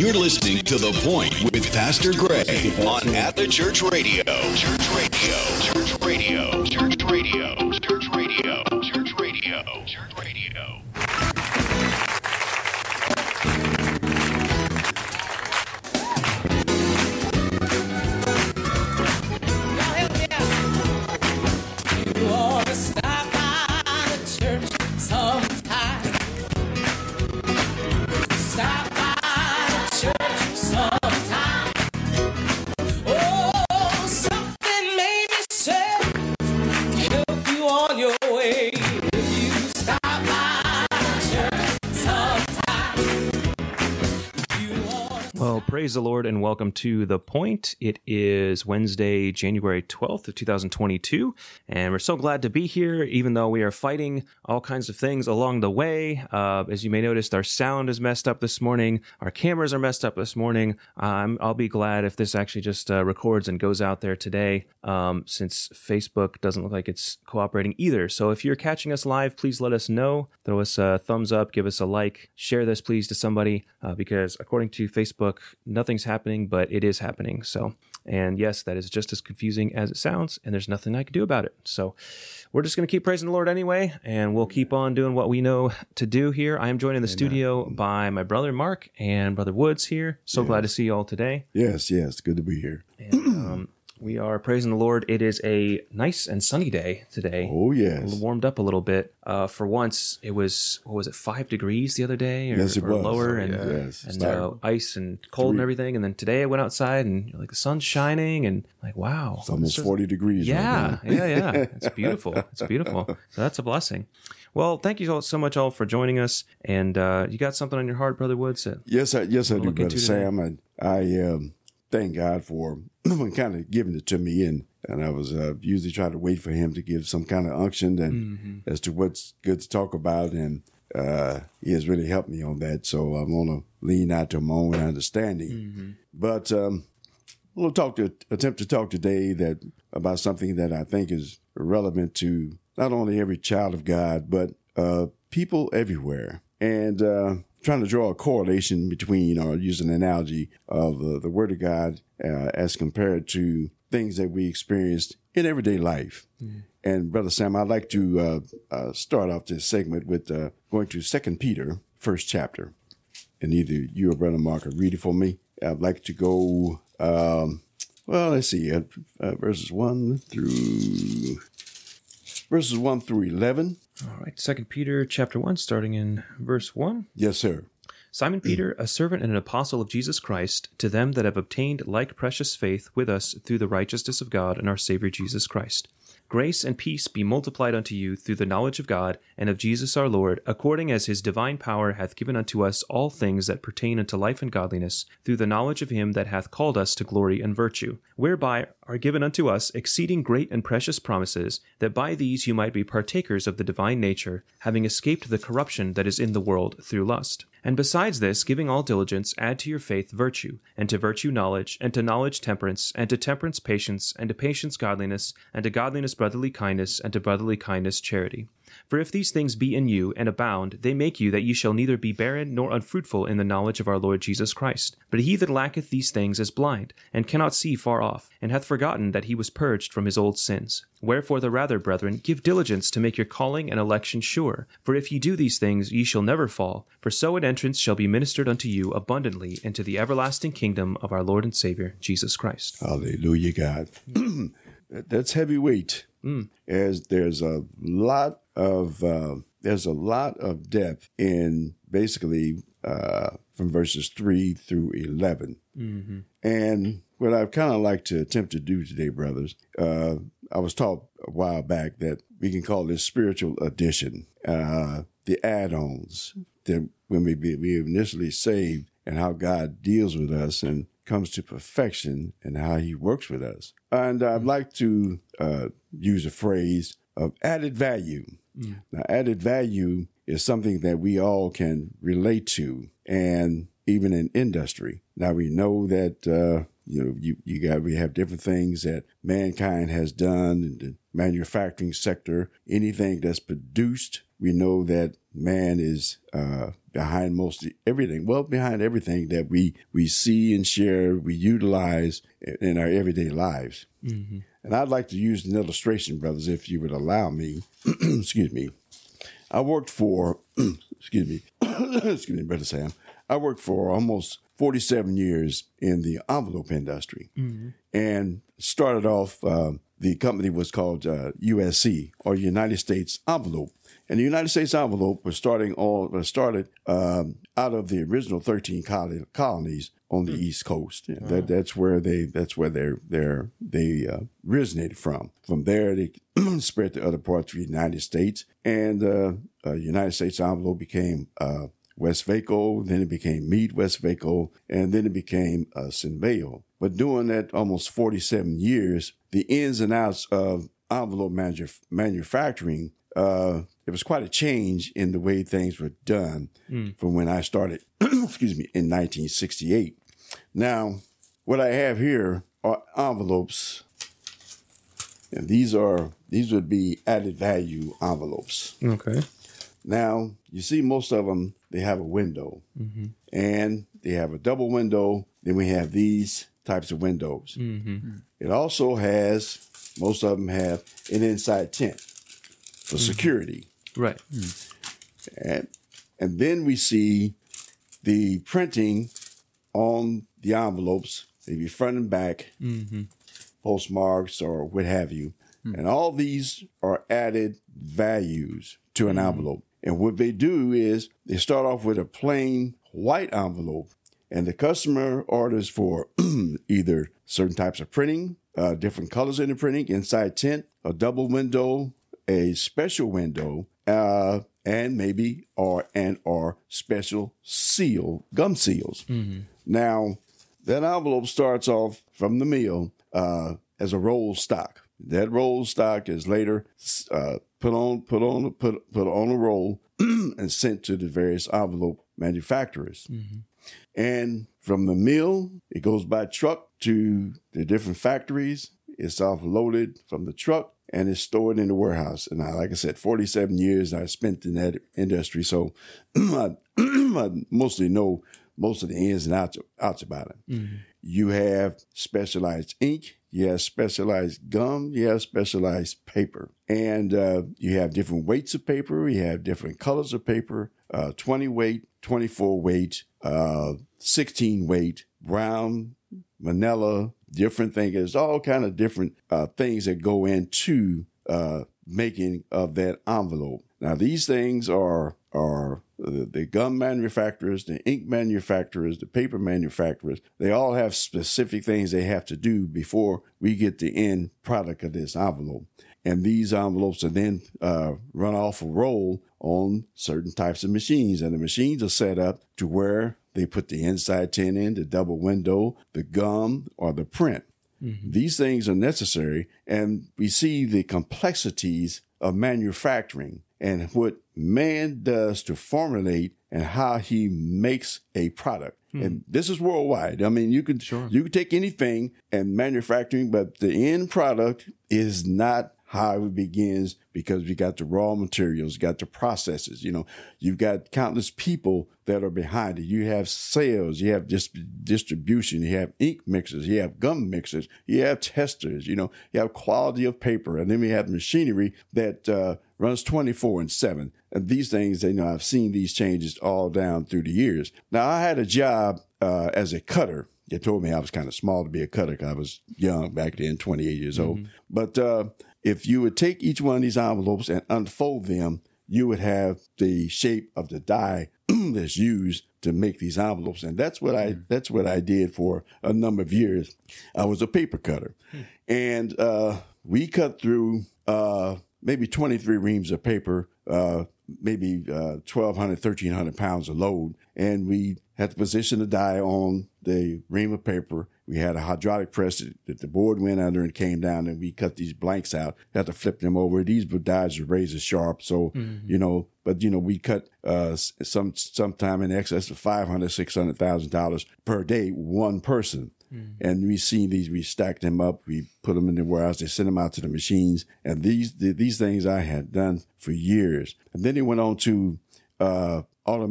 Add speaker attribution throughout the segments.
Speaker 1: You're listening to The Point with Pastor Gray on At the Church Radio. Church Radio. Church Radio. Church Radio.
Speaker 2: Praise the Lord and welcome to The Point. It is Wednesday, January 12th of 2022, and we're so glad to be here, even though we are fighting all kinds of things along the way. Uh, as you may notice, our sound is messed up this morning. Our cameras are messed up this morning. Um, I'll be glad if this actually just uh, records and goes out there today, um, since Facebook doesn't look like it's cooperating either. So if you're catching us live, please let us know. Throw us a thumbs up, give us a like, share this please to somebody, uh, because according to Facebook, nothing's happening, but it is happening. So, and yes, that is just as confusing as it sounds, and there's nothing I can do about it. So, we're just going to keep praising the Lord anyway, and we'll keep on doing what we know to do here. I am joined in the studio by my brother Mark and brother Woods here. So glad to see you all today.
Speaker 3: Yes, yes, good to be here.
Speaker 2: And, um, we are praising the Lord. It is a nice and sunny day today.
Speaker 3: Oh, yes.
Speaker 2: warmed up a little bit. Uh, for once, it was what was it, five degrees the other day, or,
Speaker 3: Yes, it
Speaker 2: or
Speaker 3: was.
Speaker 2: lower,
Speaker 3: Oh,
Speaker 2: and
Speaker 3: yes.
Speaker 2: and uh, ice and cold and everything. And then today I went outside and like the sun's shining, and like wow,
Speaker 3: It's almost
Speaker 2: just-
Speaker 3: 40 degrees
Speaker 2: yeah,
Speaker 3: right
Speaker 2: yeah, yeah. It's beautiful. It's beautiful. So that's a blessing. Well, thank you all so much all for joining us. And uh, you got something on your heart, brother Woods?
Speaker 3: Yes, I, yes, I do, Brother Sam. And I um, thank God for kind of giving it to me. And, and I was uh, usually trying to wait for him to give some kind of unction and
Speaker 2: Mm-hmm.
Speaker 3: as to what's good to talk about. And uh, he has really helped me on that. So I'm to lean out to my own understanding.
Speaker 2: Mm-hmm.
Speaker 3: But um, we'll talk to attempt to talk today that about something that I think is relevant to not only every child of God but uh, people everywhere, and uh, trying to draw a correlation between, or use an analogy of uh, the Word of God uh, as compared to things that we experienced in everyday life. And brother Sam, I'd like to uh, uh, start off this segment with uh, going to Second Peter, first chapter and either you or Brother Mark will read it for me. I'd like to go, um, well, let's see, uh, uh, verses 1 through, verses 1 through 11.
Speaker 2: All right, Second Peter chapter one, starting in verse one.
Speaker 3: Yes, sir.
Speaker 2: Simon Peter, a servant and an apostle of Jesus Christ, to them that have obtained like precious faith with us through the righteousness of God and our Savior Jesus Christ. Grace and peace be multiplied unto you through the knowledge of God and of Jesus our Lord, according as his divine power hath given unto us all things that pertain unto life and godliness, through the knowledge of him that hath called us to glory and virtue, whereby are given unto us exceeding great and precious promises, that by these you might be partakers of the divine nature, having escaped the corruption that is in the world through lust. And besides this, giving all diligence, add to your faith virtue, and to virtue knowledge, and to knowledge temperance, and to temperance patience, and to patience godliness, and to godliness brotherly kindness, and to brotherly kindness charity. For if these things be in you and abound, they make you that ye shall neither be barren nor unfruitful in the knowledge of our Lord Jesus Christ. But he that lacketh these things is blind, and cannot see far off, and hath forgotten that he was purged from his old sins. Wherefore the rather, brethren, give diligence to make your calling and election sure. For if ye do these things, ye shall never fall, for so an entrance shall be ministered unto you abundantly into the everlasting kingdom of our Lord and Savior, Jesus Christ.
Speaker 3: Hallelujah, God. That- That's heavyweight. As there's a lot of uh, there's a lot of depth in basically uh, from verses three through 11 And what I've kind of like to attempt to do today, brothers, uh, I was taught a while back that we can call this spiritual addition, uh, the add-ons that when we be we initially saved and how God deals with us and comes to perfection and how he works with us. And I'd like to uh, use a phrase of added value. Now, added value is something that we all can relate to, and even in industry. Now we know that uh, you know you, you got we have different things that mankind has done in the manufacturing sector. Anything that's produced we know that man is uh, behind most everything. Well, behind everything that we we see and share, we utilize in our everyday lives. And I'd like to use an illustration, brothers, if you would allow me. excuse me. I worked for, excuse me, excuse me, brother Sam. I worked for almost 47 years in the envelope industry, and started off. Um, the company was called uh, USC or United States Envelope, and the United States Envelope was starting was started um, out of the original 13 colony, colonies on the East Coast. And that, that's where they that's where they they they uh, originated from. From there, they spread to other parts of the United States, and uh, uh, United States Envelope became. Uh, Westvaco, then it became Mead Westvaco, and then it became uh, Cenveo. But during that almost 47 years, the ins and outs of envelope manu- manufacturing, uh, there was quite a change in the way things were done hmm. from when I started, excuse me, in 1968. Now, what I have here are envelopes, and these are these would be added value envelopes.
Speaker 2: Okay.
Speaker 3: Now, you see, most of them, they have a window mm-hmm. and they have a double window. Then we have these types of windows. Mm-hmm. It also has, most of them have an inside tint for mm-hmm. security.
Speaker 2: Right. Hmm.
Speaker 3: And, and then we see the printing on the envelopes, maybe front and back, mm-hmm. postmarks or what have you. Hmm. And all these are added values to an mm-hmm. envelope. And what they do is they start off with a plain white envelope, and the customer orders for either certain types of printing, uh, different colors in the printing, inside tint, a double window, a special window, uh, and maybe or and or special seal gum seals. Now, that envelope starts off from the mill uh, as a roll stock. That roll stock is later uh, put on put on put put on a roll and sent to the various envelope manufacturers. And from the mill, it goes by truck to the different factories. It's offloaded from the truck and it's stored in the warehouse. And I, like I said, 47 years I spent in that industry. So I, I mostly know most of the ins and outs, outs about it. You have specialized ink, you have specialized gum, you have specialized paper, and uh, you have different weights of paper, you have different colors of paper, uh, 20 weight, 24 weight, uh, 16 weight, brown, manila, different things. There's all kind of different uh, things that go into uh, making of that envelope. Now these things are are the, the gum manufacturers, the ink manufacturers, the paper manufacturers. They all have specific things they have to do before we get the end product of this envelope. And these envelopes are then uh, run off a roll on certain types of machines, and the machines are set up to where they put the inside tint in, the double window, the gum, or the print. Mm-hmm. These things are necessary, and we see the complexities of manufacturing and what man does to formulate and how he makes a product. Hmm. And this is worldwide. I mean, you can you can take anything and manufacturing, but the end product is not how it begins because we got the raw materials, got the processes. You know, you've got countless people that are behind it. You have sales, you have dis- distribution, you have ink mixers, you have gum mixers, you have testers. You know, you have quality of paper, and then we have machinery that uh, runs twenty four and seven. And these things, you know, I've seen these changes all down through the years. Now, I had a job uh, as a cutter. They told me I was kind of small to be a cutter 'cause I was young back then, 28 years old. But uh, if you would take each one of these envelopes and unfold them, you would have the shape of the die that's used to make these envelopes. And that's what I that's what I did for a number of years. I was a paper cutter. And uh, we cut through uh, maybe 23 reams of paper, uh, maybe uh, 1,200, 1,300 pounds of load. And we had to position the die on the ream of paper. We had a hydraulic press that, the board went under and came down, and we cut these blanks out. Had to flip them over. These dies are razor sharp, so you know. But you know, we cut uh, some sometime in excess of five hundred, six hundred thousand dollars per day, one person. and we seen these. We stacked them up. We put them in the warehouse. They sent them out to the machines, and these the, these things I had done for years. And then they went on to uh,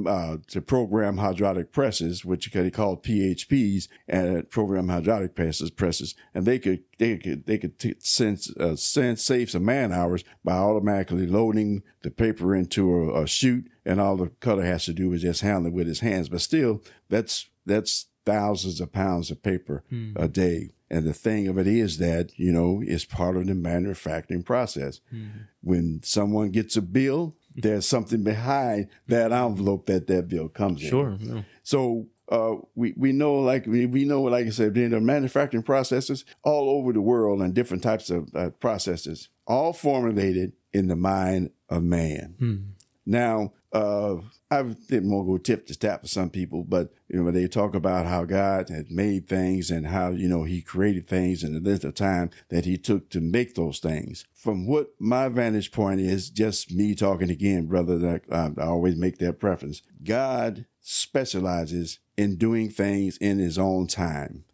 Speaker 3: uh, to program hydraulic presses, which they called PHPs, and program hydraulic presses, presses, and they could they could they could t- send, uh, send save some man hours by automatically loading the paper into a, a chute, and all the cutter has to do is just handle it with his hands. But still, that's that's thousands of pounds of paper a day. And the thing of it is that, you know, it's part of the manufacturing process. When someone gets a bill, there's something behind that envelope that that bill comes in.
Speaker 2: Sure. no.
Speaker 3: So uh, we we know like we, we know like I said, the manufacturing processes all over the world and different types of uh, processes, all formulated in the mind of man. Now, uh, I didn't want to go tip to tap for some people, but you know they talk about how God had made things and how you know He created things and the length of time that He took to make those things. From what my vantage point is, just me talking again, brother. That I, I always make that preference. God specializes in doing things in His own time.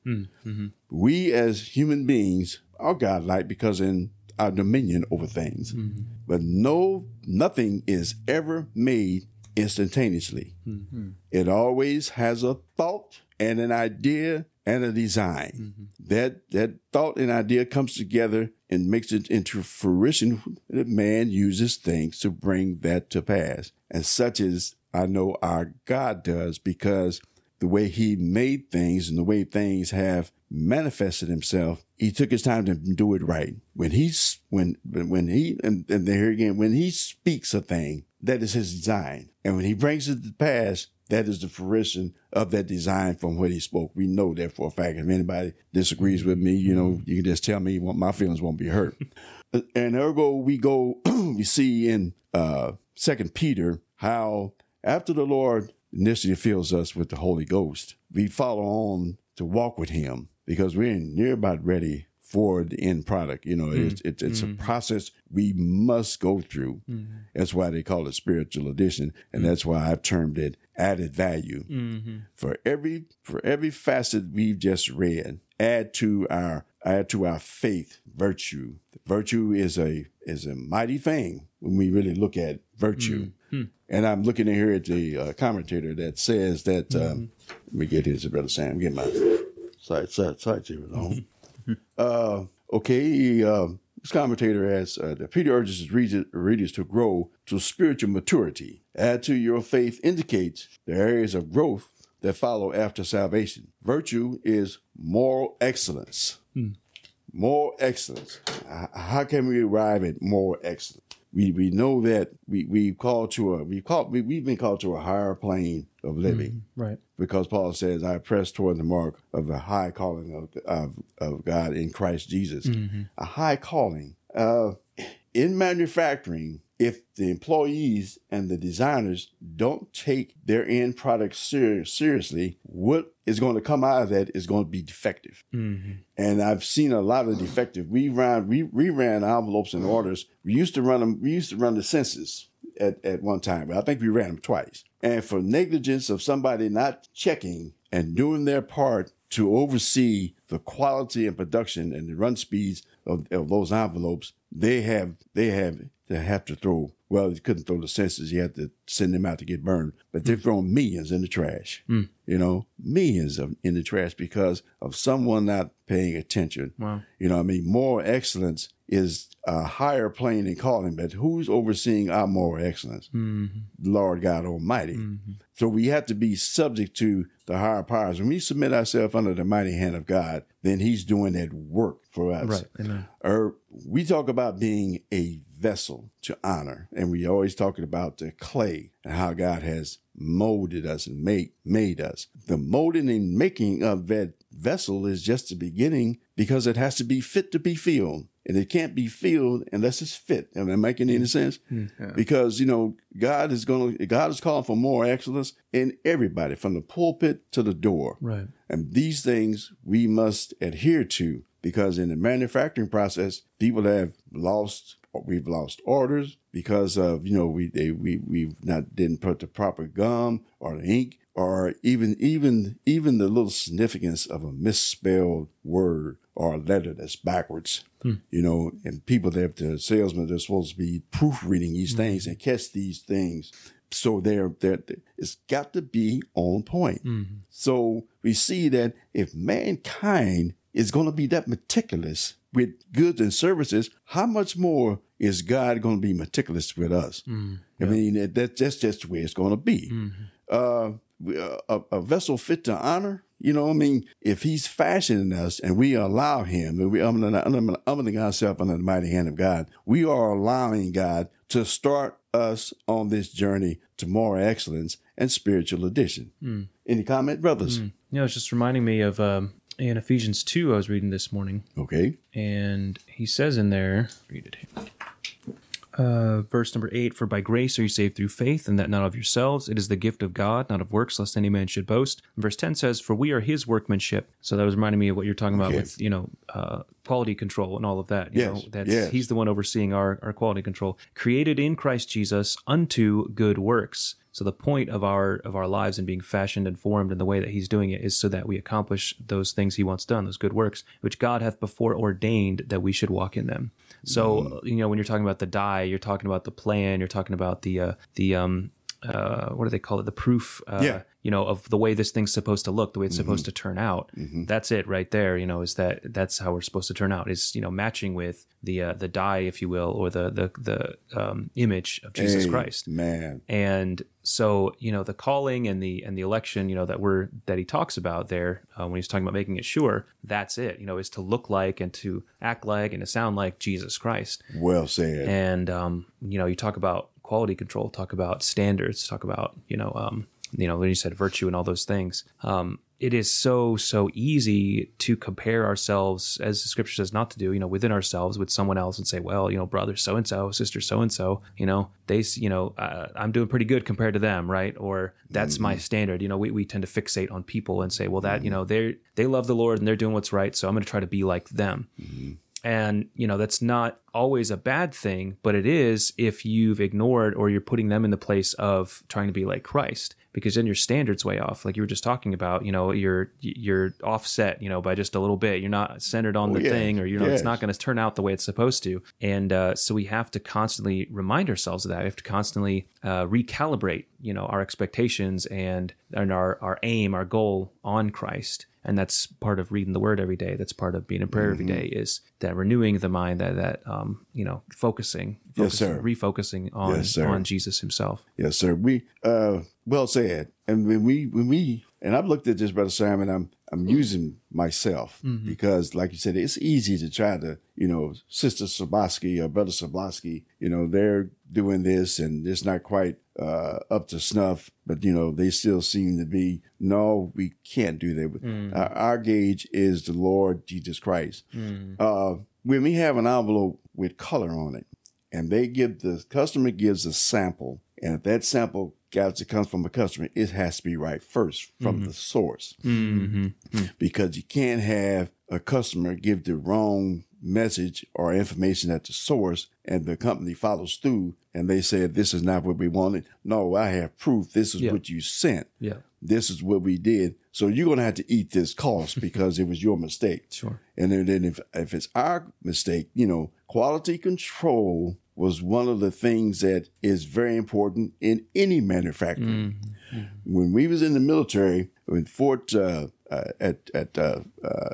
Speaker 3: We as human beings are godlike because in our dominion over things. Mm-hmm. But no, nothing is ever made instantaneously. Mm-hmm. It always has a thought and an idea and a design. Mm-hmm. That that thought and idea comes together and makes it into fruition. That man uses things to bring that to pass, and such as I know our God does because the way He made things and the way things have manifested Himself, He took His time to do it right. When He's when when He and, and here again when He speaks a thing, that is His design, and when He brings it to pass, that is the fruition of that design from what He spoke. We know that for a fact. If anybody disagrees with me, you know, you can just tell me. My feelings won't be hurt. and ergo, we go. we see in uh Second Peter how after the Lord initially fills us with the Holy Ghost, we follow on to walk with Him because we're near about ready for the end product. You know, it's mm. it's, it's a mm. process we must go through. Mm. That's why they call it spiritual addition, and that's why I've termed it added value. Mm-hmm. For every for every facet we've just read, add to our add to our faith virtue. Virtue is a is a mighty thing when we really look at virtue. Hmm. And I'm looking here at the uh, commentator that says that. Um, let me get his brother Sam. Get my side side side here on. uh, okay, uh, this commentator has uh, that Peter urges his readers, readers to grow to spiritual maturity. Add to your faith indicates the areas of growth that follow after salvation. Virtue is moral excellence. Moral excellence. How can we arrive at moral excellence? We we know that we we called to a we called we, we've been called to a higher plane of living
Speaker 2: Right.
Speaker 3: because Paul says, "I press toward the mark of the high calling of of, of God in Christ Jesus." A high calling. Uh, in manufacturing, if the employees and the designers don't take their end product ser- seriously, what is going to come out of that is going to be defective. Mm-hmm. And I've seen a lot of defective. We ran we, we ran envelopes and orders. We used to run them. We used to run the census at, at one time, but I think we ran them twice. And for negligence of somebody not checking and doing their part to oversee the quality and production and the run speeds of, of those envelopes, they have they have to have to throw. Well, you couldn't throw the censors; you had to send them out to get burned. But they've mm. thrown millions in the trash. Mm. You know, millions of, in the trash because of someone not paying attention.
Speaker 2: Wow.
Speaker 3: You know, what I mean, moral excellence is a higher plane and calling, but who's overseeing our moral excellence? Mm-hmm. Lord God Almighty. Mm-hmm. So we have to be subject to the higher powers. When we submit ourselves under the mighty hand of God, then He's doing that work for us.
Speaker 2: Right. Amen.
Speaker 3: Or we talk about being a vessel to honor, and we always talking about the clay and how God has molded us and made made us. The molding and making of that vessel is just the beginning because it has to be fit to be filled. And it can't be filled unless it's fit. Am I making any mm. sense? Mm, because, you know, God is going to, God is calling for more excellence in everybody from the pulpit to the door.
Speaker 2: Right.
Speaker 3: And these things we must adhere to because in the manufacturing process, people have lost, we've lost orders because of, you know, we, they, we, we've not, didn't put the proper gum or the ink or even, even, even the little significance of a misspelled word or a letter that's backwards, hmm. you know, and people that the salesmen, they're supposed to be proofreading these hmm. things and catch these things. So they're, they're, it's got to be on point. Hmm. So we see that if mankind is going to be that meticulous with goods and services, how much more is God going to be meticulous with us? I mean, that, that- that's just the way it's going to be. Uh, we- uh, a, a vessel fit to honor. You know, I mean, if he's fashioning us and we allow him, and we humbling humbling- humbling ourselves under the mighty hand of God, we are allowing God to start us on this journey to more excellence and spiritual addition. Any comment, brothers?
Speaker 2: You know, it's just reminding me of um, in Ephesians 2, I was reading this morning,
Speaker 3: Okay.
Speaker 2: and he says in there, read it here. Uh, verse number eight: For by grace are you saved through faith, and that not of yourselves; it is the gift of God, not of works, lest any man should boast. And verse ten says, "For we are His workmanship." So that was reminding me of what you're talking about
Speaker 3: Okay.
Speaker 2: with you know uh, quality control and all of that. You
Speaker 3: Yes,
Speaker 2: know, that's
Speaker 3: yes.
Speaker 2: He's the one overseeing our our quality control, created in Christ Jesus unto good works. So the point of our of our lives and being fashioned and formed in the way that He's doing it is so that we accomplish those things He wants done, those good works, which God hath before ordained that we should walk in them. So you know, when you're talking about the die, you're talking about the plan, you're talking about the uh, the um uh, what do they call it? The proof, uh,
Speaker 3: Yeah.
Speaker 2: you know, of the way this thing's supposed to look, the way it's supposed to turn out. That's it right there. You know, is that that's how we're supposed to turn out? Is you know matching with the uh, the die, if you will, or the the the um, image of Jesus Christ
Speaker 3: Man.
Speaker 2: and so you know the calling and the and the election you know that we're that he talks about there uh, when he's talking about making it sure that's it you know is to look like and to act like and to sound like jesus christ
Speaker 3: Well said.
Speaker 2: and um, you know you talk about quality control talk about standards talk about you know um, you know when you said virtue and all those things um, it is so so easy to compare ourselves as the scripture says not to do you know within ourselves with someone else and say well you know brother so and so sister so and so you know they you know uh, i'm doing pretty good compared to them right? Or that's my standard. You know we, we tend to fixate on people and say well that you know they they love the lord and they're doing what's right so i'm going to try to be like them and, you know, that's not always a bad thing, but it is if you've ignored or you're putting them in the place of trying to be like Christ, because then your standards way off. Like you were just talking about, you know, you're you're offset, you know, by just a little bit. You're not centered on the
Speaker 3: yes,
Speaker 2: thing, or you know,
Speaker 3: yes.
Speaker 2: it's not going to turn out the way it's supposed to. And uh, so we have to constantly remind ourselves of that. We have to constantly uh, recalibrate, you know, our expectations and and our our aim, our goal on Christ and that's part of reading the word every day that's part of being in prayer every day is that renewing the mind that that um you know focusing,
Speaker 3: Yes, sir.
Speaker 2: refocusing on
Speaker 3: Yes, sir.
Speaker 2: on jesus himself
Speaker 3: Yes, sir. We uh well said. And when we when we and I've looked at this, brother Simon, I'm I'm using myself because like you said, it's easy to try to, you know, Sister Sabosky or Brother Sabosky, you know, they're doing this and it's not quite uh up to snuff, but you know, they still seem to be no, we can't do that. Our, our gauge is the Lord Jesus Christ. Uh when we have an envelope with color on it, and they give the customer gives a sample, and if that sample it comes from a customer, it has to be right first from the mm-hmm. source, mm-hmm. Mm. because you can't have a customer give the wrong message or information at the source, and the company follows through, and they say this is not what we wanted. No, I have proof. This is
Speaker 2: Yeah.
Speaker 3: what you sent.
Speaker 2: yeah
Speaker 3: This is what we did. So you're gonna have to eat this cost because it was your mistake.
Speaker 2: Sure.
Speaker 3: And then, then if if it's our mistake, you know, quality control was one of the things that is very important in any manufacturing. When we was in the military, in Fort uh, uh, at at uh, uh,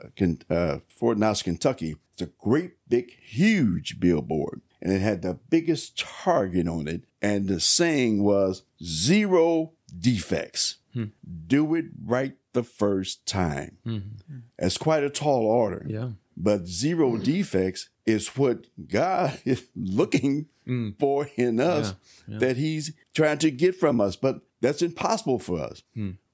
Speaker 3: uh, Fort Knox, Kentucky, it's a great big huge billboard, and it had the biggest target on it, and the saying was zero defects. Do it right the first time. That's quite a tall order.
Speaker 2: yeah
Speaker 3: But zero defects is what God is looking for in us that He's trying to get from us. But that's impossible for us.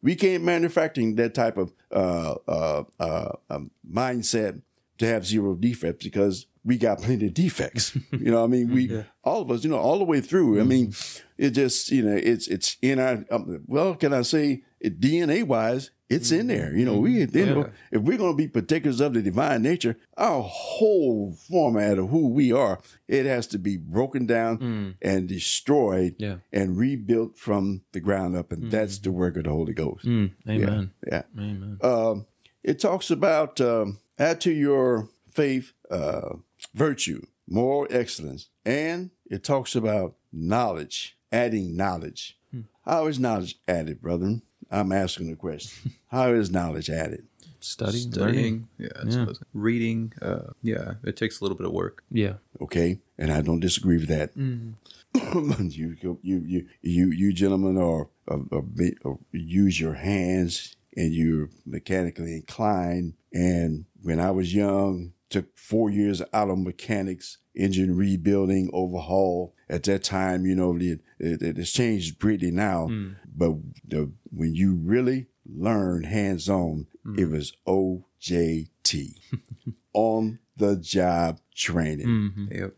Speaker 3: We can't manufacturing that type of uh, uh, uh, um, mindset to have zero defects because we got plenty of defects. you know, I mean, we all of us, you know, all the way through. I mean, it just you know, it's it's in our um, well, can I say it DNA wise, It's in there. You know, we you know, if we're going to be particulars of the divine nature, our whole format of who we are, it has to be broken down and destroyed
Speaker 2: Yeah.
Speaker 3: and rebuilt from the ground up, and that's the work of the Holy Ghost.
Speaker 2: Mm, amen.
Speaker 3: Yeah.
Speaker 2: Amen.
Speaker 3: Um, it talks about um, add to your faith uh, virtue, moral excellence, and it talks about knowledge, adding knowledge. How is knowledge added, brethren? I'm asking the question. How is knowledge added?
Speaker 2: Studying, learning.
Speaker 4: Studying, yeah,
Speaker 2: Yeah.
Speaker 4: suppose. reading, uh, yeah, it takes a little bit of work.
Speaker 2: Yeah.
Speaker 3: Okay, and I don't disagree with that. you, you, you, you, you, gentlemen are, are, are, are use your hands and you're mechanically inclined. And when I was young, took four years out of mechanics, engine rebuilding, overhaul. At that time, you know, it, it, it's changed greatly now. Mm. But the, when you really learn hands on, mm. it was OJT, on the job training. Mm-hmm.
Speaker 4: Yep.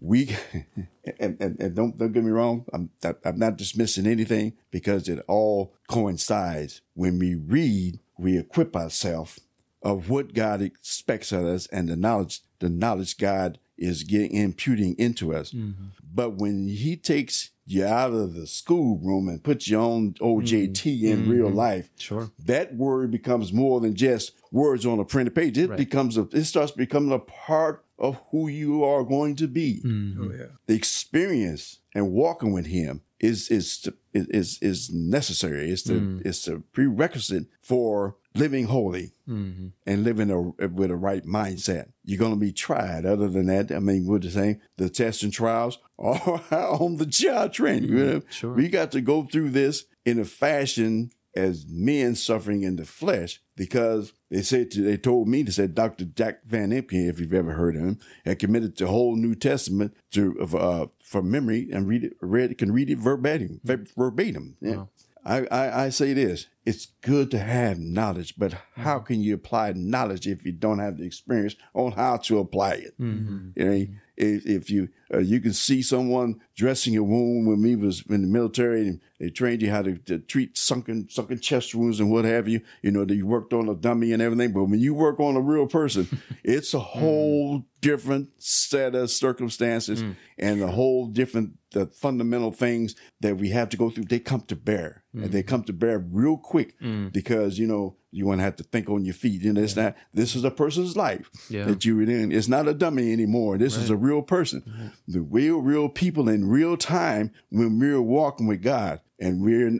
Speaker 3: we and, and, and don't don't get me wrong I'm I'm not dismissing anything because it all coincides. When we read we equip ourselves of what God expects of us and the knowledge the knowledge God is getting imputing into us mm-hmm. but when he takes you out of the schoolroom and puts you on OJT mm-hmm. in real mm-hmm. life
Speaker 2: Sure.
Speaker 3: that word becomes more than just words on a printed page. It
Speaker 2: Right.
Speaker 3: becomes a, it starts becoming a part of who you are going to be.
Speaker 4: Oh yeah.
Speaker 3: The experience and walking with Him is is is is necessary. It's the mm. it's the prerequisite for living holy mm-hmm. and living a, with a right mindset. You're going to be tried. Other than that, I mean, we're the same. The tests and trials are on the job training. you know? Mm-hmm.
Speaker 2: sure.
Speaker 3: We got to go through this in a fashion as men suffering in the flesh because they said to, they told me to say Dr. Jack Van Impe, if you've ever heard of him, had committed the whole New Testament to uh, from memory and read it read can read it verbatim mm-hmm. verbatim. Yeah. I, I, I say this: it's good to have knowledge, but mm-hmm. how can you apply knowledge if you don't have the experience on how to apply it? Mm-hmm. You know, if, if you uh, you can see someone dressing a wound when we was in the military and they trained you how to, to treat sunken sunken chest wounds and what have you. You know, they worked on a dummy and everything, but when you work on a real person, it's a whole different set of circumstances mm. and a whole different the fundamental things that we have to go through. They come to bear and they mm. come to bear real quick mm. because you know you want to have to think on your feet. You know, it's not. This is a person's life
Speaker 2: Yeah.
Speaker 3: that you're in. It's not a dummy anymore. This is a real person. The real, real people in real time when we're walking with God. And we're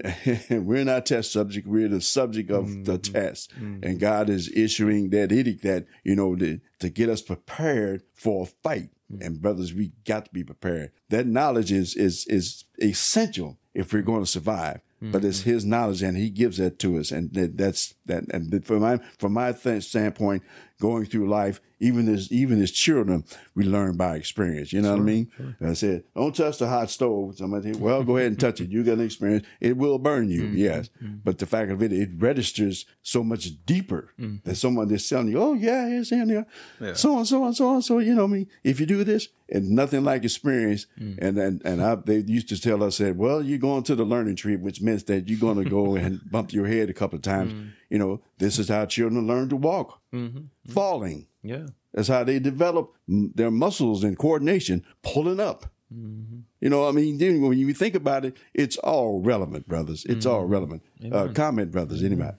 Speaker 3: we're not test subject. We're the subject of the mm-hmm. test, mm-hmm. and God is issuing that edict that you know to, to get us prepared for a fight. Mm. And brothers, we got to be prepared. That knowledge is is is essential if we're going to survive. But it's mm-hmm. His knowledge, and He gives that to us, and that, that's that. And from my from my th- standpoint, going through life, even as even as children, we learn by experience. You know what I mean? I said, don't touch the hot stove. Somebody, said, well, go ahead and touch it. You got an experience. It will burn you, mm, yes. Mm, mm. But the fact of it, it registers so much deeper that someone is telling you, oh yeah, it's in there, so and so and so and so. You know what I mean? If you do this, and nothing like experience, and and and I, they used to tell us that, well, you're going to the learning tree, which means that you're going to go and bump your head a couple of times. You know, this is how children learn to walk, mm-hmm. falling.
Speaker 2: Yeah.
Speaker 3: That's how they develop their muscles and coordination pulling up. Mm-hmm. You know, I mean, then when you think about it, it's all relevant, brothers. It's all mm-hmm. relevant. Uh, comment, brothers, anybody.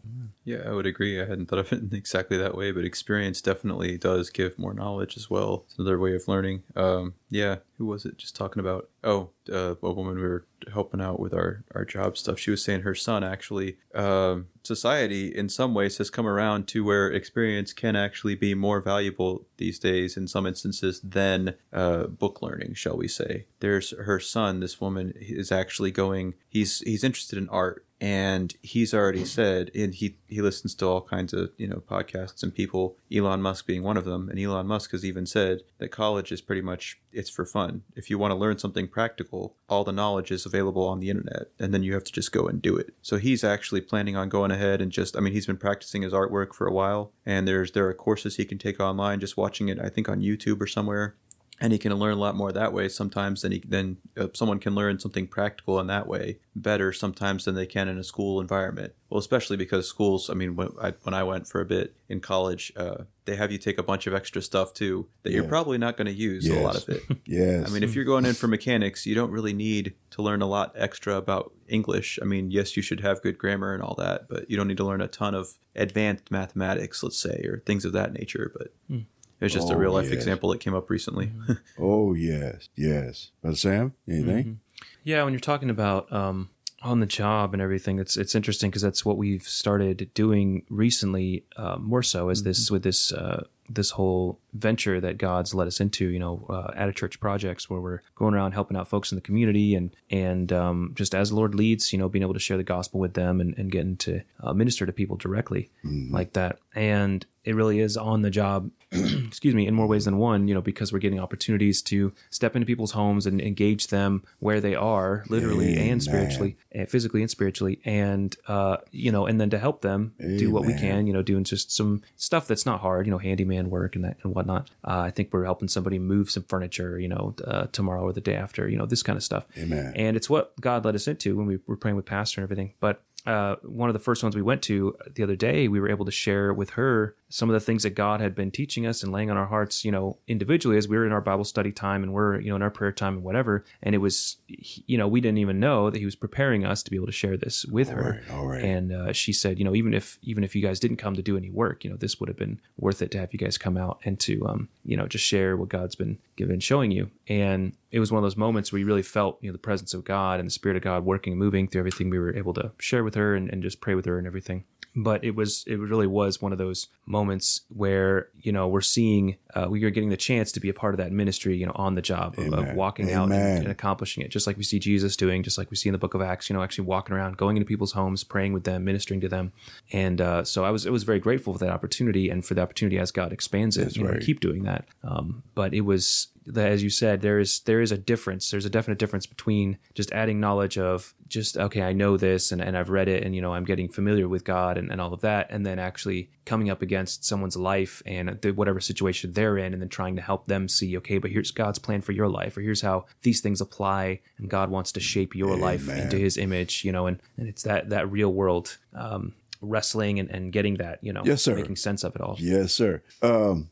Speaker 4: Yeah, I would agree. I hadn't thought of it exactly that way, but experience definitely does give more knowledge as well. It's another way of learning. Um, yeah, who was it just talking about? Oh, uh, a woman we were helping out with our, our job stuff. She was saying her son actually, um, society in some ways has come around to where experience can actually be more valuable these days in some instances than uh, book learning, shall we say. There's her son, this woman is actually going, he's, he's interested in art and he's already said and he he listens to all kinds of you know podcasts and people Elon Musk being one of them. And Elon Musk has even said that college is pretty much it's for fun. If you want to learn something practical all the knowledge is available on the internet and then you have to just go and do it. So he's actually planning on going ahead and just I mean he's been practicing his artwork for a while and there's there are courses he can take online just watching it I think on YouTube or somewhere and he can learn a lot more that way sometimes than he then uh, someone can learn something practical in that way better sometimes than they can in a school environment well especially because schools i mean when i, when I went for a bit in college uh, they have you take a bunch of extra stuff too that you're probably not going to use a lot of it
Speaker 3: Yes.
Speaker 4: I mean, if you're going in for mechanics, you don't really need to learn a lot extra about English. I mean, yes, you should have good grammar and all that, but you don't need to learn a ton of advanced mathematics, let's say, or things of that nature. But it was just a
Speaker 3: Oh,
Speaker 4: real life
Speaker 3: yes.
Speaker 4: example that came up recently.
Speaker 3: oh yes, yes. Brother Sam, anything?
Speaker 2: Yeah, when you're talking about um, on the job and everything, it's it's interesting because that's what we've started doing recently, uh, more so as this with this uh, this whole venture that God's led us into. You know, uh, at a church projects where we're going around helping out folks in the community and and um, just as the Lord leads, you know, being able to share the gospel with them and, and getting to uh, minister to people directly like that. And it really is on the job excuse me, in more ways than one, you know, because we're getting opportunities to step into people's homes and engage them where they are, literally
Speaker 3: Amen.
Speaker 2: and spiritually, and physically and spiritually, and uh, you know, and then to help them do what we can, you know, doing just some stuff that's not hard, you know, handyman work and that and whatnot. Uh, I think we're helping somebody move some furniture, you know, uh, tomorrow or the day after, you know, this kind of stuff.
Speaker 3: Amen.
Speaker 2: And it's what God led us into when we were praying with Pastor and everything. But uh, one of the first ones we went to the other day, we were able to share with her some of the things that God had been teaching us and laying on our hearts, you know, individually as we were in our Bible study time and we're, you know, in our prayer time and whatever. And it was, you know, we didn't even know that He was preparing us to be able to share this with her.
Speaker 3: right, all right.
Speaker 2: And uh, she said, you know, even if even if you guys didn't come to do any work, you know, this would have been worth it to have you guys come out and to, um, you know, just share what God's been given, showing you. And it was one of those moments where you really felt, you know, the presence of God and the Spirit of God working and moving through everything we were able to share with her and, and just pray with her and everything. But it was, it really was one of those moments where, you know, we're seeing, uh, we are getting the chance to be a part of that ministry, you know, on the job of, of
Speaker 3: Amen.
Speaker 2: walking out and, and accomplishing it, just like we see Jesus doing, just like we see in the book of Acts, you know, actually walking around, going into people's homes, praying with them, ministering to them. And uh, so I was, I was very grateful for that opportunity and for the opportunity as God expands it, you know, to keep doing that. Um, but it was, as you said, there is there is a difference. There's a definite difference between just adding knowledge of just okay, I know this and, and I've read it and you know I'm getting familiar with God and, and all of that, and then actually coming up against someone's life and the, whatever situation they're in, and then trying to help them see okay, but here's God's plan for your life, or here's how these things apply, and God wants to shape your life into His image, you know, and and it's that that real world. Um, wrestling and, and getting that you know
Speaker 3: Yes, sir.
Speaker 2: making sense of it all
Speaker 3: Yes, sir. Um,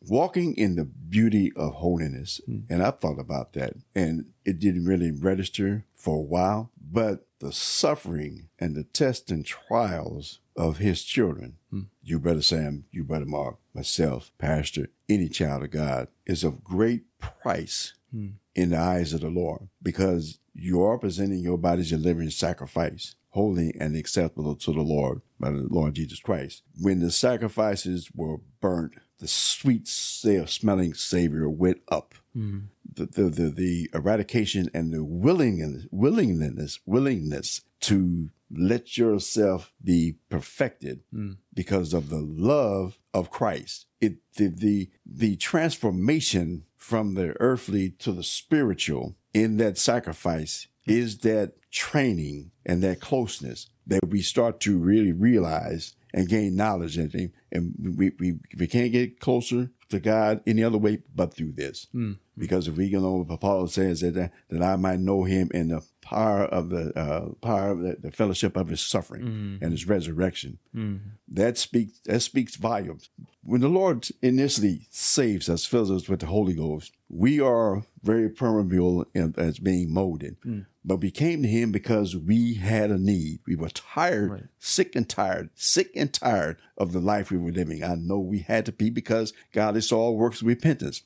Speaker 3: walking in the beauty of holiness, mm. and I thought about that, and it didn't really register for a while. But the suffering and the tests and trials of His children, mm. you, brother Sam, you, brother Mark, myself, Pastor, any child of God, is of great price mm. in the eyes of the Lord because you are presenting your body as a living sacrifice, holy and acceptable to the Lord by the Lord Jesus Christ. When the sacrifices were burnt, the sweet smelling savor went up. Mm-hmm. The, the, the, the eradication and the willingness, willingness, willingness to let yourself be perfected mm. because of the love of Christ. It the, the the transformation from the earthly to the spiritual in that sacrifice is that training and that closeness that we start to really realize and gain knowledge and and we we, we can't get closer to God any other way but through this. Hmm. Because if we can know what Paul says that that I might know him in the power of the uh, power of the, the fellowship of his suffering mm. and his resurrection. Mm. That speaks that speaks volumes. When the Lord initially saves us, fills us with the Holy Ghost, we are very permeable in, as being molded. Mm. But we came to Him because we had a need. We were tired, sick and tired, sick and tired of the life we were living. I know we had to be because God is all works of repentance.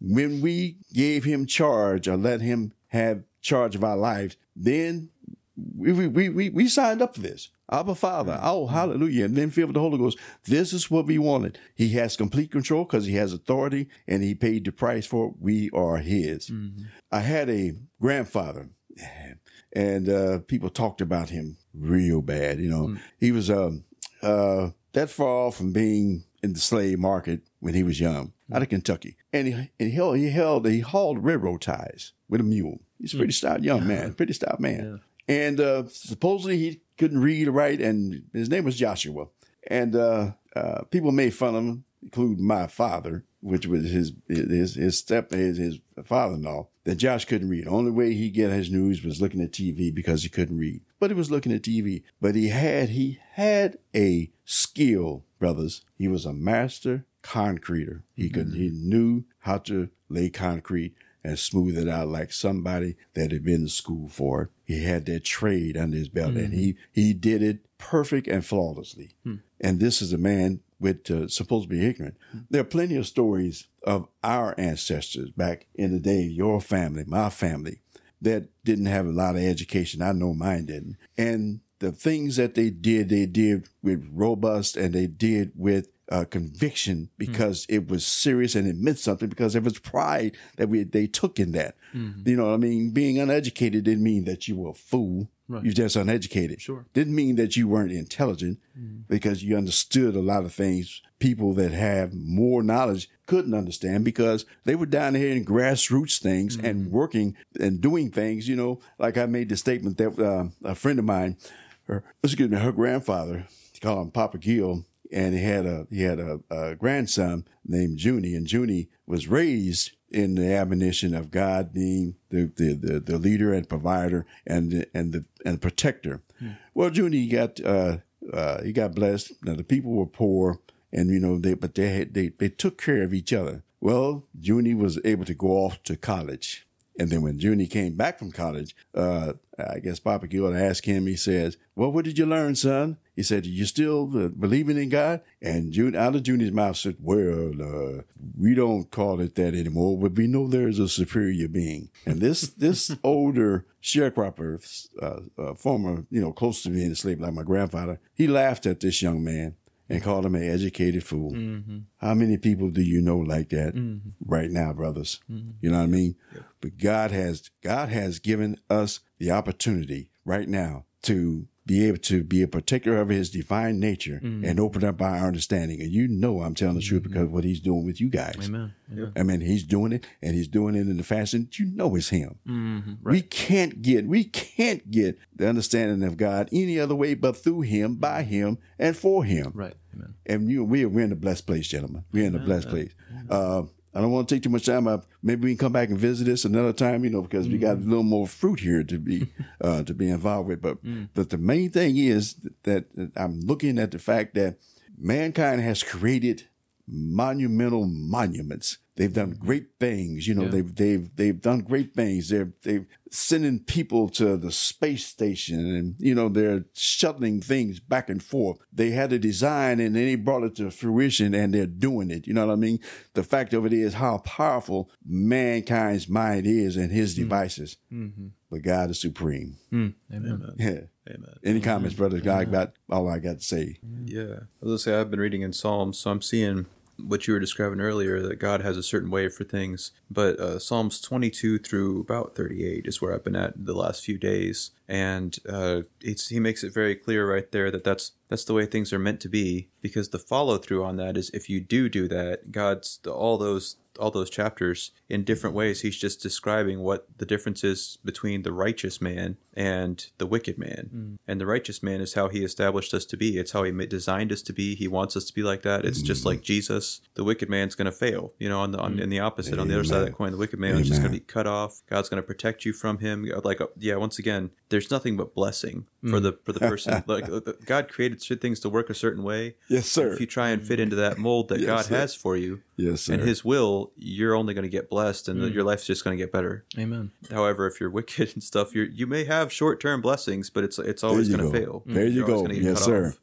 Speaker 3: When we gave Him charge or let Him have charge of our lives, then we, we, we, we, signed up for this. Abba Father, oh, hallelujah. And then filled with the Holy Ghost. This is what we wanted. He has complete control because he has authority and he paid the price for it. We are his. I had a grandfather and uh, people talked about him real bad. You know, he was um, uh, that far off from being in the slave market when he was young out of Kentucky. And he, and he held, he held, he hauled railroad ties with a mule. He's a pretty stout young man, pretty stout man. And uh, supposedly he couldn't read or write, and his name was Joshua. And uh, uh, people made fun of him, including my father, which was his his his step his, his father-in-law, that Josh couldn't read. The only way he get his news was looking at TV because he couldn't read. But he was looking at TV. But he had he had a skill, brothers. He was a master concreter. He could mm-hmm. he knew how to lay concrete and smooth it out like somebody that had been to school for it. He had that trade under his belt and mm-hmm. he he did it perfect and flawlessly. Hmm. And this is a man with uh, supposed to be ignorant. There are plenty of stories of our ancestors back in the day, your family, my family, that didn't have a lot of education. I know mine didn't. And the things that they did, they did with robust and they did with uh, conviction because it was serious and it meant something because there was pride that we they took in that. You know, what I mean, being uneducated didn't mean that you were a fool. You're just uneducated.
Speaker 2: Sure.
Speaker 3: Didn't mean that you weren't intelligent because you understood a lot of things people that have more knowledge couldn't understand because they were down here in grassroots things and working and doing things, you know, like I made the statement that uh, a friend of mine, her, excuse me, her grandfather, called him Papa Gill, and he had a he had a, a grandson named Junie, and Junie was raised in the admonition of God being the the, the, the leader and provider and and the and protector. Well, Junie got uh, uh, he got blessed. Now the people were poor, and you know they but they had, they they took care of each other. Well, Junie was able to go off to college. And then when Junie came back from college, uh, I guess Papa Gill asked him, he says, well, what did you learn, son? He said, you still uh, believing in God? And June, out of Junie's mouth said, well, uh, we don't call it that anymore, but we know there is a superior being. And this, this older sharecropper, uh, uh, former, you know, close to being a slave like my grandfather, he laughed at this young man and called him an educated fool. Mm-hmm. How many people do you know like that mm-hmm. right now, brothers? Mm-hmm. You know what I mean? But God has God has given us the opportunity right now to be able to be a particular of his divine nature mm-hmm. and open up our understanding. And you know I'm telling the truth mm-hmm. because of what he's doing with you guys.
Speaker 2: Amen. Yeah.
Speaker 3: I mean, he's doing it and he's doing it in the fashion you know it's him. Mm-hmm. We can't get we can't get the understanding of God any other way but through him, by him, and for him.
Speaker 2: Right. Amen.
Speaker 3: And you we're we're in a blessed place, gentlemen. We're in a blessed place. Uh, I don't want to take too much time. Maybe we can come back and visit this another time, you know, because we got a little more fruit here to be uh, to be involved with. But but the main thing is that I'm looking at the fact that mankind has created monumental monuments. They've done mm-hmm. great things, you know.
Speaker 2: Yeah.
Speaker 3: They've they've they've done great things. They're they've sending people to the space station, and you know they're shuttling things back and forth. They had a design, and then they brought it to fruition, and they're doing it. You know what I mean? The fact of it is how powerful mankind's mind is and his mm. devices. Mm-hmm. But God is supreme. Mm.
Speaker 2: Amen.
Speaker 3: Yeah.
Speaker 4: Amen.
Speaker 3: Any comments, brother? God, about all I got to say.
Speaker 4: Yeah. I was gonna say I've been reading in Psalms, so I'm seeing what you were describing earlier that God has a certain way for things. But uh, Psalms 22 through about 38 is where I've been at the last few days, and uh, it's he makes it very clear right there that that's that's the way things are meant to be. Because the follow through on that is if you do do that, God's all those all those chapters in different ways. He's just describing what the difference is between the righteous man and the wicked man. Mm. And the righteous man is how he established us to be. It's how he designed us to be. He wants us to be like that. It's just mm. like jesus the wicked man's going to fail you know on the on, mm. in the opposite on the other side of that coin. The wicked man is just going to be cut off. God's going to protect you from him. Like uh, yeah once again there's nothing but blessing for the for the person like uh, god created things to work a certain way
Speaker 3: Yes, sir.
Speaker 4: if you try and fit into that mold that
Speaker 3: Yes,
Speaker 4: god
Speaker 3: sir.
Speaker 4: has for you
Speaker 3: Yes, sir.
Speaker 4: and his will, you're only going to get blessed, and your life's just going to get better.
Speaker 2: Amen.
Speaker 4: However, if you're wicked and stuff, you you may have short term blessings, but it's it's always going to fail.
Speaker 3: There you
Speaker 4: You're
Speaker 3: go. Yes,
Speaker 4: cut
Speaker 3: sir.
Speaker 4: off.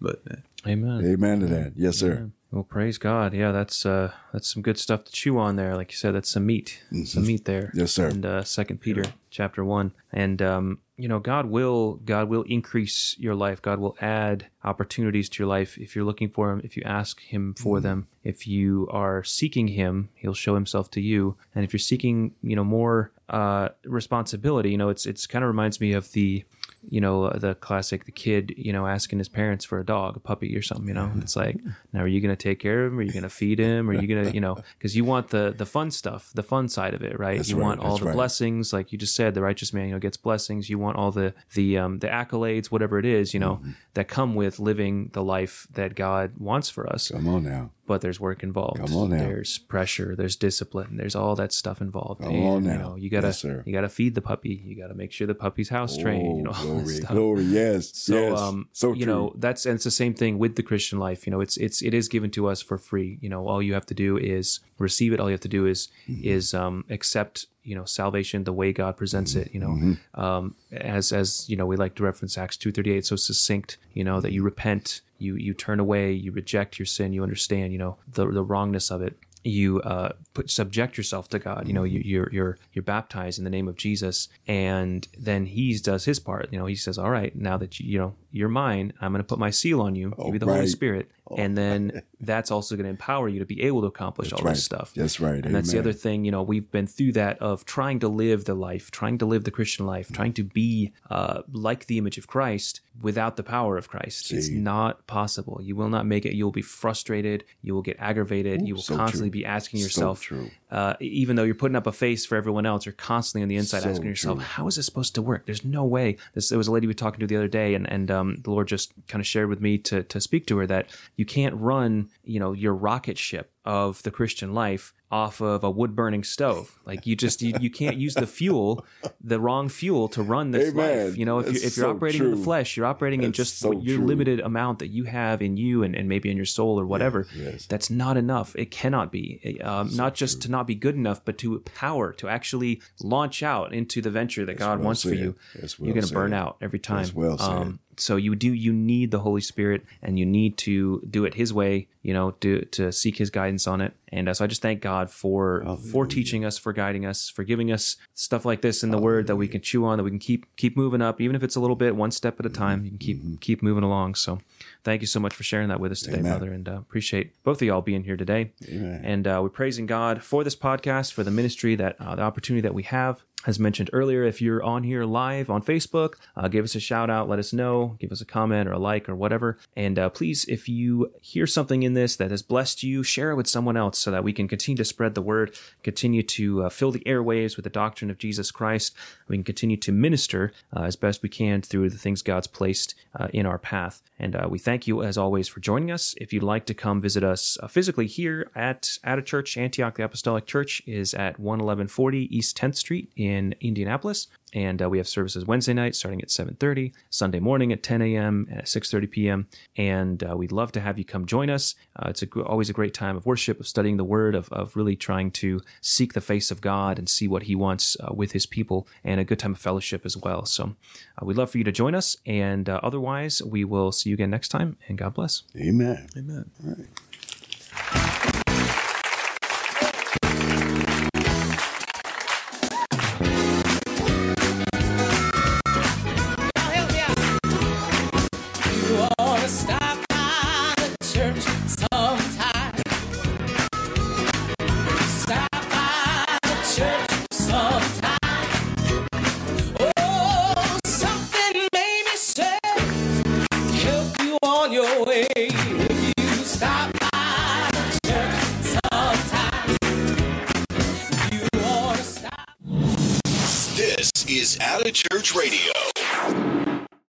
Speaker 4: But eh,
Speaker 2: Amen.
Speaker 3: Amen to that. Yes, sir.
Speaker 2: Well, praise God. Yeah, that's uh, that's some good stuff to chew on there. Like you said, that's some meat, some meat there.
Speaker 3: Mm-hmm. Yes, sir.
Speaker 2: And uh, Second Peter chapter one, and um, you know, God will God will increase your life. God will add opportunities to your life if you're looking for Him. If you ask Him for
Speaker 3: Mm-hmm.
Speaker 2: them. If you are seeking Him, He'll show Himself to you. And if you're seeking, you know, more uh, responsibility, you know, it's it's kind of reminds me of the you know the classic the kid you know asking his parents for a dog a puppy or something you know? It's like now are you going to take care of him? Are you going to feed him? Are you going to you know? Because you want the the fun stuff the fun side of it right?
Speaker 3: That's
Speaker 2: you
Speaker 3: right,
Speaker 2: want all
Speaker 3: that's
Speaker 2: the
Speaker 3: right.
Speaker 2: blessings like you just said the righteous man you know gets blessings. You want all the the um the accolades whatever it is you know
Speaker 3: Mm-hmm.
Speaker 2: that come with living the life that god wants for us.
Speaker 3: Come on now.
Speaker 2: But there's work involved.
Speaker 3: Come on now.
Speaker 2: There's pressure. There's discipline. There's all that stuff involved.
Speaker 3: Come
Speaker 2: and,
Speaker 3: on
Speaker 2: You
Speaker 3: now.
Speaker 2: know, you gotta
Speaker 3: Yes, sir.
Speaker 2: you gotta feed the puppy. You gotta make sure the puppy's house trained. You know, all
Speaker 3: glory,
Speaker 2: stuff.
Speaker 3: glory, yes,
Speaker 2: So,
Speaker 3: yes,
Speaker 2: um,
Speaker 3: so
Speaker 2: you
Speaker 3: true.
Speaker 2: know, that's and it's the same thing with the Christian life. You know, it's it's it is given to us for free. You know, all you have to do is receive it. All you have to do is
Speaker 3: Mm-hmm.
Speaker 2: is um, accept you know salvation the way God presents it. You know,
Speaker 3: Mm-hmm.
Speaker 2: um, as as you know, we like to reference Acts two thirty eight so succinct. You know that you repent, you you turn away, you reject your sin, you understand. You know the the wrongness of it. You uh, put subject yourself to God. You know you, you're you're you're baptized in the name of Jesus, and then He does His part. You know He says, "All right, now that you you know you're mine, I'm going to put my seal on you, give you the Holy. Spirit, and then that's also going to empower you to be able to accomplish all
Speaker 3: right.
Speaker 2: this stuff.
Speaker 3: That's right.
Speaker 2: And that's the other thing, you know, we've been through that of trying to live the life, trying to live the Christian life, trying to be uh, like the image of Christ without the power of Christ. It's not possible. You will not make it. You will be frustrated. You will get aggravated. you will
Speaker 3: so
Speaker 2: constantly
Speaker 3: true.
Speaker 2: be asking yourself,
Speaker 3: true.
Speaker 2: Uh, even though you're putting up a face for everyone else, you're constantly on the inside
Speaker 3: So
Speaker 2: asking yourself,
Speaker 3: true.
Speaker 2: how is this supposed to work? There's no way. This, there was a lady we were talking to the other day, and, and um, the Lord just kind of shared with me to, to speak to her that you can't run, you know, your rocket ship of the Christian life off of a wood burning stove. Like you just you, you can't use the fuel, the wrong fuel to run this
Speaker 3: Amen.
Speaker 2: life. You know, if you
Speaker 3: That's
Speaker 2: if you're
Speaker 3: so
Speaker 2: operating in the flesh, you're operating in just
Speaker 3: so
Speaker 2: your
Speaker 3: true.
Speaker 2: limited amount that you have in you and, and maybe in your soul or whatever.
Speaker 3: yes.
Speaker 2: That's not enough. It cannot be. Um, not just to not be good enough, but to power to actually launch out into the venture that God
Speaker 3: well
Speaker 2: wants for you.
Speaker 3: That's
Speaker 2: you're going to burn out every time.
Speaker 3: That's well said.
Speaker 2: Um, so you do you need the Holy Spirit and you need to do it His way. You know, to to seek His guidance on it. And uh, so I just thank God for for teaching us, for guiding us, for giving us stuff like this in the Word that we can chew on, that we can keep keep moving up, even if it's a little bit, one step at a time. You can keep keep moving along. So thank you so much for sharing that with us today,
Speaker 3: Amen.
Speaker 2: brother, and uh, appreciate both of y'all being here today. And uh, we're praising God for this podcast, for the ministry that uh, the opportunity that we have. As mentioned earlier, if you're on here live on Facebook, uh, give us a shout out, let us know, give us a comment or a like or whatever. And uh, please, if you hear something in this that has blessed you, share it with someone else so that we can continue to spread the word, continue to uh, fill the airwaves with the doctrine of Jesus Christ. We can continue to minister uh, as best we can through the things God's placed uh, in our path. And uh, we thank you, as always, for joining us. If you'd like to come visit us physically here at, at a church, Antioch the Apostolic Church is at 11140 East 10th Street in Indianapolis. And uh, we have services Wednesday night starting at 7.30, Sunday morning at 10 a.m., and at 6.30 p.m. And uh, we'd love to have you come join us. Uh, it's a, always a great time of worship, of studying the Word, of, of really trying to seek the face of God and see what He wants uh, with His people, and a good time of fellowship as well. So uh, we'd love for you to join us. And uh, otherwise, we will see you again next time, and God bless.
Speaker 3: Amen.
Speaker 4: Amen.
Speaker 5: Now